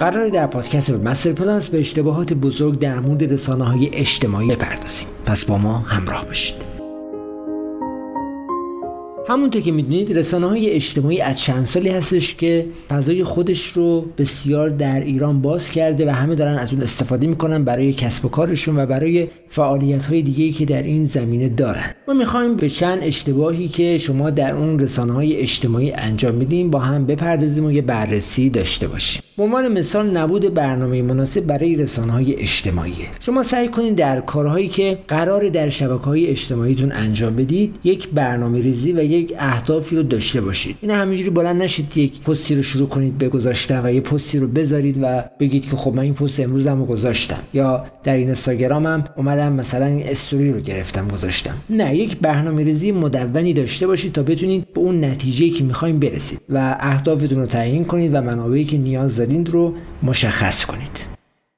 قرار در پادکست مستر پلانس به اشتباهات بزرگ در مورد رسانه های اجتماعی بپردازیم. پس با ما همراه باشید. همونطور که می‌دونید رسانه های اجتماعی از چند سالی هستش که فضای خودش رو بسیار در ایران باز کرده و همه دارن از اون استفاده می‌کنن برای کسب و کارشون و برای فعالیت های دیگه که در این زمینه دارن. ما می‌خوایم به چند اشتباهی که شما در اون رسانه های اجتماعی انجام میدیم با هم بپردازیم و یه بررسی داشته باشیم. به عنوان مثال نبود برنامه مناسب برای رسانه های اجتماعی. شما سعی کنید در کارهایی که قرار در شبکه های اجتماعیتون انجام بدید یک برنامه ریزی و یک اهدافی رو داشته باشید. این همینجوری بلند نشید یک پستی رو شروع کنید به گذاشتن و یه پستی رو بذارید و بگید که خب من این پست امروزم رو گذاشتم. یا در این اینستاگرامم اومدم مثلا این استوری رو گرفتم گذاشتم. نه یک برنامه ریزی مدونی داشته باشید تا بتونید به اون نتیجه که می‌خوایم برسید و اهدافتون رو تعیین کنید و منابعی که نیاز دارید رو مشخص کنید.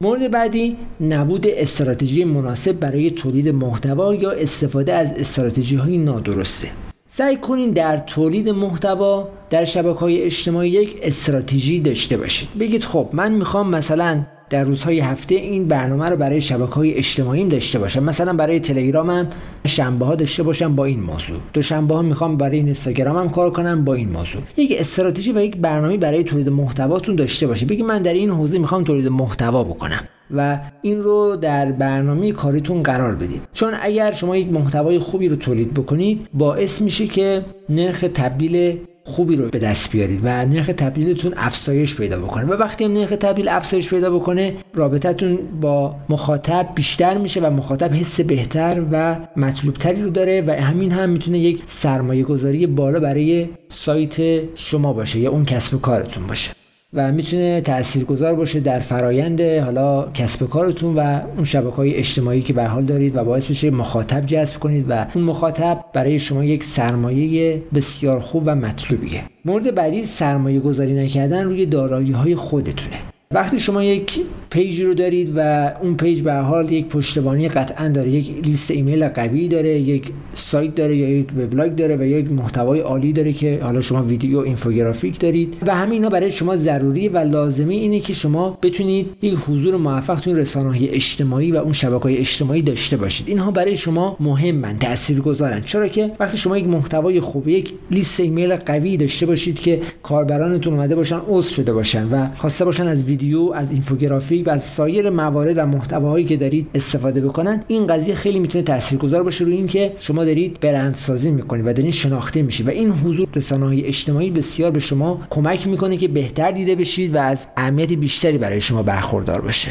مورد بعدی نبود استراتژی مناسب برای تولید محتوا یا استفاده از استراتژی های نادرسته. سعی کنین در تولید محتوا در شبکه های اجتماعی یک استراتژی داشته باشید. بگید خب من می‌خوام مثلا در روزهای هفته این برنامه رو برای شبکه های اجتماعیم داشته باشم. مثلا برای تلگرامم شنبه ها داشته باشم با این موضوع. دو شنبه ها می‌خوام برای اینستاگرامم کار کنم با این موضوع. یک استراتژی و یک برنامه برای تولید محتواتون داشته باشید بگید من در این حوزه می‌خوام تولید محتوا بکنم و این رو در برنامه کاریتون قرار بدید. چون اگر شما یک محتوای خوبی رو تولید بکنید باعث میشه که نرخ تبدیل خوبی رو به دست بیارید و نرخ تبدیلتون افزایش پیدا بکنه. و وقتی هم نرخ تبدیل افزایش پیدا بکنه رابطتون با مخاطب بیشتر میشه و مخاطب حس بهتر و مطلوبتری رو داره و همین هم می‌تونه یک سرمایه گذاری بالا برای سایت شما باشه یا اون کسب کارتون باشه. و می‌تونه تاثیرگذار باشه در فرایند حالا کسب کارتون و اون شبکه های اجتماعی که به حال دارید و باعث بشه مخاطب جذب کنید و اون مخاطب برای شما یک سرمایه بسیار خوب و مطلوبیه. مورد بعدی سرمایه گذاری نکردن روی دارایی های خودتونه. وقتی شما یک پیجی رو دارید و اون پیج به حال یک پشتوانه‌ای قطعا داره یک لیست ایمیل قوی داره یک سایت داره یا یک وبلاگ داره و یک محتوای عالی داره که حالا شما ویدیو اینفوگرافیک دارید و همه اینا برای شما ضروری و لازمه اینه که شما بتونید یک حضور موفق تو رسانه های اجتماعی و اون شبکه های اجتماعی داشته باشید. اینها برای شما مهمن تاثیرگذارن. چرا که وقتی شما یک محتوای خوب یک لیست ایمیل قوی داشته باشید که کاربرانتون اومده باشن عضو شده باشن و خواسته باشن از ویدیو از اینفوگرافیک و از سایر موارد و محتواهایی که دارید استفاده بکنن این قضیه خیلی می‌تونه تاثیرگذار باشه روی اینکه شما دارید برندسازی می‌کنید و دارید شناخته میشید و این حضور رسانه‌های اجتماعی بسیار به شما کمک می‌کنه که بهتر دیده بشید و از اهمیت بیشتری برای شما برخوردار باشه.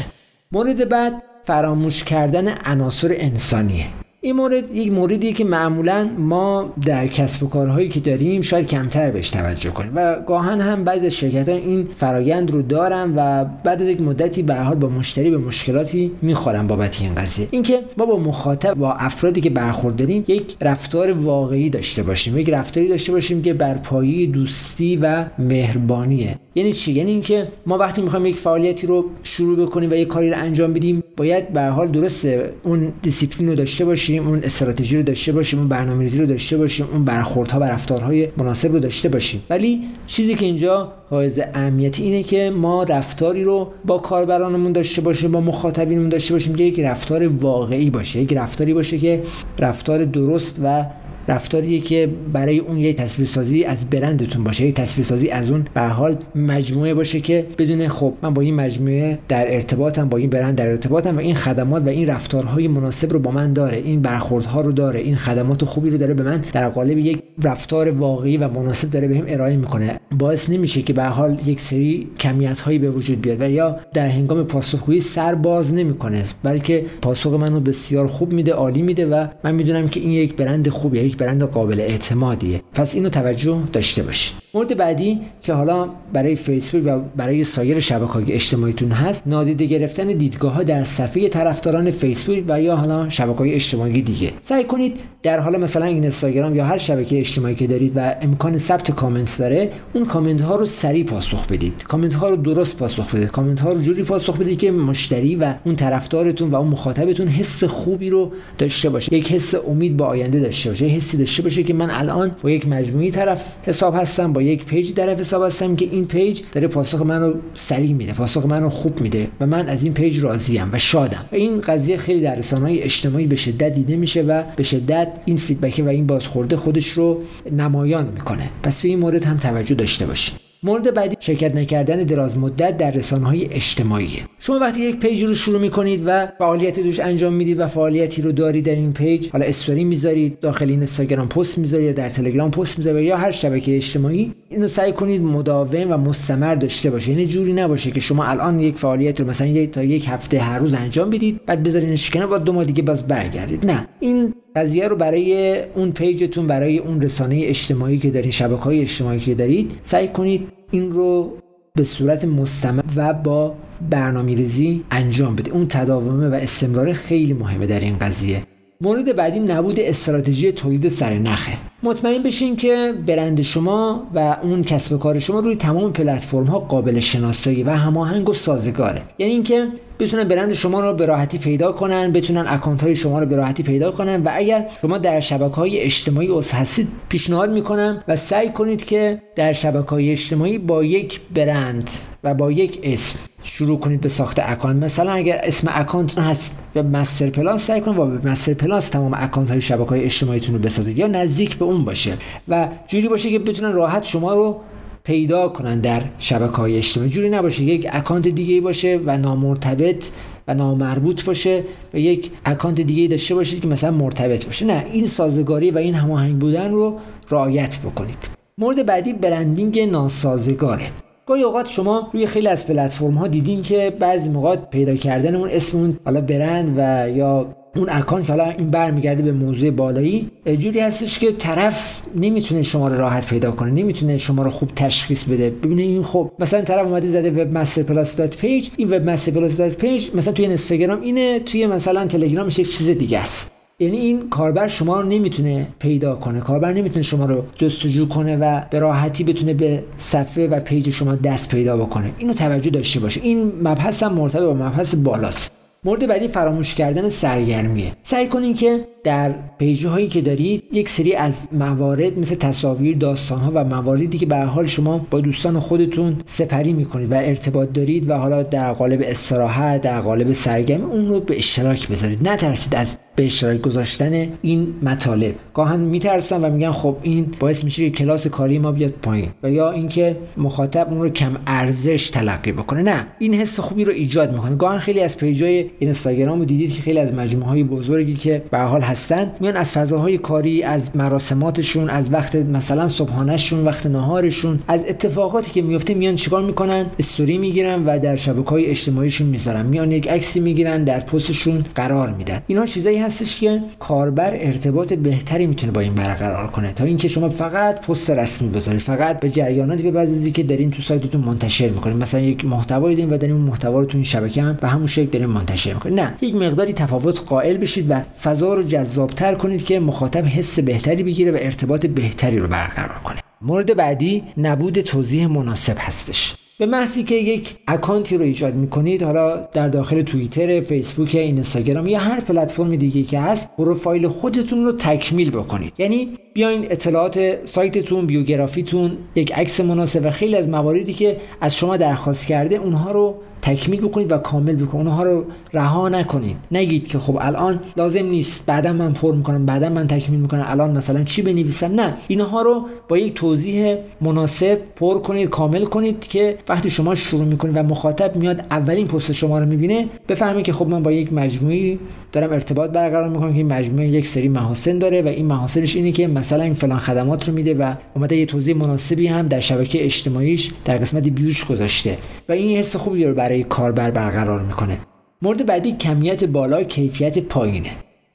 مورد بعد فراموش کردن عناصر انسانیه. این مورد یک موردیه که معمولا ما در کسب و کارهایی که داریم شاید کمتر بهش توجه کنیم و گاهاً هم بعضی از شرکت ها این فرایند رو دارن و بعد از یک مدتی به حال با مشتری به مشکلاتی می‌خورن بابت این قضیه. اینکه ما با مخاطب با افرادی که برخورداریم یک رفتار واقعی داشته باشیم. یک رفتاری داشته باشیم که بر پایه دوستی و مهربانیه. یعنی چی؟ یعنی اینکه ما وقتی می‌خوایم یک فعالیتی رو شروع بکنیم و یک کاری رو انجام بدیم باید به حال درسته اون دیسیپلین رو داشته باشیم. اون استراتژی رو داشته باشیم اون برنامه‌ریزی رو داشته باشیم اون برخوردها و رفتارهای مناسب رو داشته باشیم. ولی چیزی که اینجا حائز اهمیته اینه که ما رفتاری رو با کاربرانمون داشته باشیم با مخاطبینمون داشته باشیم که یک رفتار واقعی باشه یک رفتاری باشه که رفتار درست و رفتاریه که برای اون یک تصویرسازی از برندتون باشه یک تصویرسازی از اون به حال مجموعه باشه که بدون خب من با این مجموعه در ارتباطم با این برند در ارتباطم و این خدمات و این رفتارهای مناسب رو با من داره این برخوردها رو داره این خدمات خوبی رو داره به من در قالب یک رفتار واقعی و مناسب داره بهم ارائه می‌کنه. باعث نمیشه که به حال یک سری کمیت هایی به وجود بیاد و یا در هنگام پاسخگویی سر باز نمی‌کنه بلکه پاسخ منو بسیار خوب میده عالی میده و من می‌دونم که این یک برند خوبیه یک برند قابل اعتمادیه. پس اینو توجه داشته باشید. مورد بعدی که حالا برای فیسبوک و برای سایر شبکه های اجتماعیتون هست نادیده گرفتن دیدگاه ها در صفحه طرفداران فیسبوک و یا حالا شبکه های اجتماعی دیگه. سعی کنید در حالا مثلا اینستاگرام یا هر شبکه اجتماعی که دارید و امکان ثبت کامنت داره اون کامنت ها رو سریع پاسخ بدید. کامنت ها رو درست پاسخ بدید. کامنت ها رو جوری پاسخ بدید که مشتری و اون طرفدارتون و اون مخاطبتون حس خوبی رو داشته باشه. یک حس امید به آینده داشته باشه. حسی داشته باشه که من الان با یک مجموعه‌ای طرف حساب هستم با یک پیج طرف حساب هستم که این پیج داره پاسخ منو سریع میده پاسخ منو خوب میده و من از این پیج راضیم و شادم. و این قضیه خیلی در رسانه‌های اجتماعی به شدت دیده میشه و به شدت این feedback و این بازخورده خودش رو نمایان می‌کنه. پس به این مورد هم توجه داشته باشید. مورد بعدی شرکت نکردن دراز مدت در رسانه های اجتماعی. شما وقتی یک پیج رو شروع می‌کنید و فعالیتی توش انجام می‌دید و فعالیتی رو دارید در این پیج حالا استوری می‌ذارید داخل این اینستاگرام پست می‌ذارید در تلگرام پست می‌ذارید یا هر شبکه اجتماعی اینو سعی کنید مداوم و مستمر داشته باشه یعنی جوری نباشه که شما الان یک فعالیت رو مثلا یک تا یک هفته هر روز انجام بدید بعد بذارینش کنار با دو ماه دیگه باز برگردید. نه. این قضیه رو برای اون پیجتون برای اون رسانه اجتماعی که دارین شبکه های اجتماعی که دارید سعی کنید این رو به صورت مستمر و با برنامه ریزی انجام بده اون تداومه و استمرار خیلی مهمه در این قضیه. مورد بعدی نبود استراتژی تولید سر نخه. مطمئن بشین که برند شما و اون کسب کار شما روی تمام پلتفرم ها قابل شناسایی و هماهنگ و سازگاره. یعنی اینکه بتونن برند شما رو به راحتی پیدا کنن بتونن اکانت های شما رو به راحتی پیدا کنن و اگر شما در شبکه های اجتماعی عضو هستید پیشنهاد می‌کنم و سعی کنید که در شبکه های اجتماعی با یک برند و با یک اسم شروع کنید به ساخت اکانت. مثلا اگر اسم اکانت هست وب مستر پلاس سعی کنید و وب مستر پلاس تمام اکانت های شبکه های اجتماعیتون رو بسازید یا نزدیک به اون باشه و جوری باشه که بتونن راحت شما رو پیدا کنن در شبکه های اجتماعی. جوری نباشه یک اکانت دیگه باشه و نامرتبط و نامربوط باشه و یک اکانت دیگه داشته باشید که مثلا مرتبط باشه. نه این سازگاری و این هماهنگ بودن رو رعایت بکنید. مورد بعدی برندینگ ناسازگاره. گاهی اوقات شما روی خیلی از پلتفرم ها دیدین که بعضی اوقات پیدا کردن اون اسم اون حالا برند و یا اون اکانت که حالا این برمیگرده به موضوع بالایی جوری هستش که طرف نمی‌تونه شما رو راحت پیدا کنه نمی‌تونه شما رو خوب تشخیص بده. ببینه این خب مثلا طرف اومده زده وب مستر پلاس dot page این وب مستر پلاس dot page مثلا توی اینستاگرام اینه توی مثلا تلگرامش یک چیز دیگه است. یعنی این کاربر شما رو نمی‌تونه پیدا کنه. کاربر نمی‌تونه شما رو جستجو کنه و به راحتی بتونه به صفحه و پیج شما دست پیدا بکنه. اینو توجه داشته باشه. این مبحث هم مرتبط با مبحث بالاست. مورد بعدی فراموش کردن سرگرمیه. سعی کنین که در پیجه هایی که دارید یک سری از موارد مثل تصاویر داستان ها و مواردی که به حال شما با دوستان خودتون سپری می‌کنید و ارتباط دارید و حالا در قالب استراحت در قالب سرگرمی اون رو به اشتراک بذارید. نترسید از به اشتراک گذاشتن این مطالب. گاهن میترسن و میگن خب این باعث میشه که کلاس کاری ما بیاد پایین. و یا اینکه مخاطب اون رو کم ارزش تلقی بکنه. نه این حس خوبی رو ایجاد می‌کنه. گاهن خیلی از پیجای اینستاگرام رو دیدید که خیلی از مجموعه های بزرگی که به حال هستن میان از فضاهای کاری از مراسماتشون از وقت مثلا صبحانهشون وقت نهارشون از اتفاقاتی که میفته میان چیکار می‌کنن؟ استوری می‌گیرن و در شبکه های اجتماعیشون می‌ذارن. میان یک عکسی می‌گیرن در پستشون قرار میدن. اینا چیزایی هستش که کاربر ارتباط بهتری می‌تونه با این برقرار کنه. تا اینکه شما فقط پست رسمی بذارید فقط به جریاناتی بپردازید که دارین تو سایتتون منتشر می‌کنید. مثلا یک محتوایی دارین و دارین اون محتوا رو تو این شبکه هم به همون شکل دارین منتشر می‌کنید. نه یک مقداری تفاوت قائل بشید و فضا رو جذابتر کنید که مخاطب حس بهتری بگیره و ارتباط بهتری رو برقرار کنه. مورد بعدی نبود توضیح مناسب هستش. به محضی که یک اکانتی رو ایجاد می‌کنید حالا در داخل توییتر فیسبوک اینستاگرام یا هر پلتفرم دیگه که هست پروفایل خودتون رو تکمیل بکنید. یعنی بیاین اطلاعات سایتتون بیوگرافیتون یک عکس مناسب و خیلی از مواردی که از شما درخواست کرده اونها رو تکمیل بکنید و کامل بکنید. اونها رو رها نکنید. نگید که خب الان لازم نیست. بعدا من پر می‌کنم بعدا من تکمیل می‌کنم. الان مثلا چی بنویسم؟ نه. اینها رو با یک توضیح مناسب پر کنید کامل کنید که وقتی شما شروع می‌کنید و مخاطب میاد اولین پست شما رو می‌بینه بفهمه که خب من با یک مجموعی دارم ارتباط برقرار می‌کنم که این مجموعه یک سری محاسن داره و این محاسنش اینه که مثلا این فلان خدمات رو میده و اومده یه توضیح مناسبی هم در شبکه اجتماعیش در قسمت bio ش گذاشته. و این حس خوبی رو برای کاربر برقرار می‌کنه. مورد بعدی کمیت بالا کیفیت پایینه.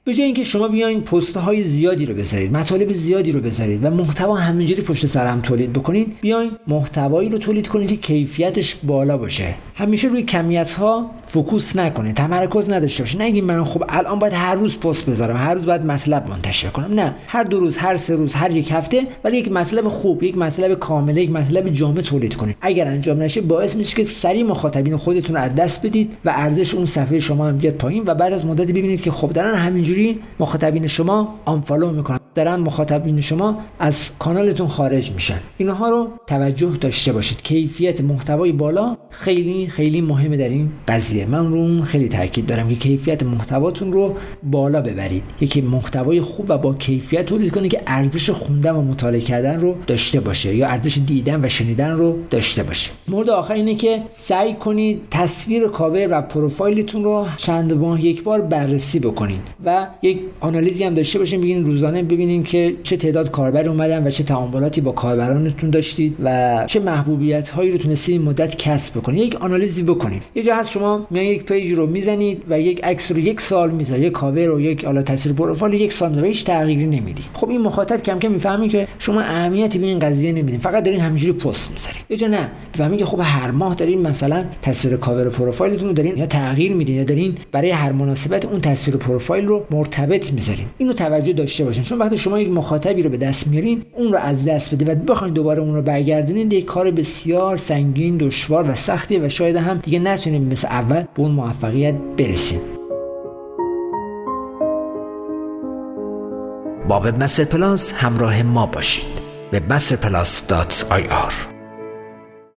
به جای اینکه شما بیاین پست های زیادی رو بذارید مطالب زیادی رو بذارید و محتوا همینجوری پشت سر هم تولید بکنید بیاین محتوایی رو تولید کنید که کیفیتش بالا باشه. همیشه روی کمیت ها focus نکنید تمرکز نداشته باشید. نگید من خب الان باید هر روز پست بذارم هر روز باید مطلب منتشر کنم نه. هر دو روز هر سه روز هر یک هفته ولی یک مطلب خوب یک مطلب کامل یک مطلب جامع تولید کنید. اگر انجام نشه باعث میشه که سری مخاطبین خودتون رو از دست بدید و ارزش اون صفحه شما هم بیاد پایین و بعد از مدتی ببینید که خب دارن همینجوری مخاطبین شما آنفالو می‌کنن. دارن مخاطبین شما از کانالتون خارج میشن. اینها رو توجه داشته باشید. کیفیت محتوای بالا خیلی خیلی مهمه در این قضیه. من رو خیلی تاکید دارم که کیفیت محتواتون رو بالا ببرید. یکی محتوای خوب و با کیفیت تولید کنید که ارزش خوندن و مطالعه کردن رو داشته باشه یا ارزش دیدن و شنیدن رو داشته باشه. مورد آخر اینه که سعی کنید تصویر کاور و پروفایلتون رو چند ماه یک بار بررسی بکنید و یک آنالیزی هم داشته باشین. ببینید روزانه ببینیم که چه تعداد کاربر اومدن و چه تعاملاتی با کاربرانتون داشتید و چه محبوبیت هایی رو تونستید مدت کسب بکنید یک آنالیزی بکنید یه جا هست شما میان یک page رو می‌زنید و یک عکس رو یک سال می‌ذارید. یک کاور رو یک حالا تصویر پروفایل یک سال می‌ذارید. هیچ تغییری نمیدی خب این مخاطب کم کم می‌فهمی که شما اهمیتی به این قضیه نمیدین. فقط دارین همینجوری پست می‌ذارید یه جا نه. می‌فهمی که خب هر ماه دارین مثلا تصویر کاور پروفایلتون رو دارین یا تغییر میدین یا دارین برای هر مناسبت اون تصویر پروفایل رو مرتبط می‌ذارین. اینو توجه داشته باشین. چون وقتی شما یک مخاطبی رو به دست میارین اون رو از دست بده و بخواید دوباره اون رو برگردونین یک کار بسیار سنگین دشوار و سختیه و شاید هم دیگه نتونید مثل اول به اون موفقیت برسید با وب پلاس همراه ما باشید. به masterplus.ir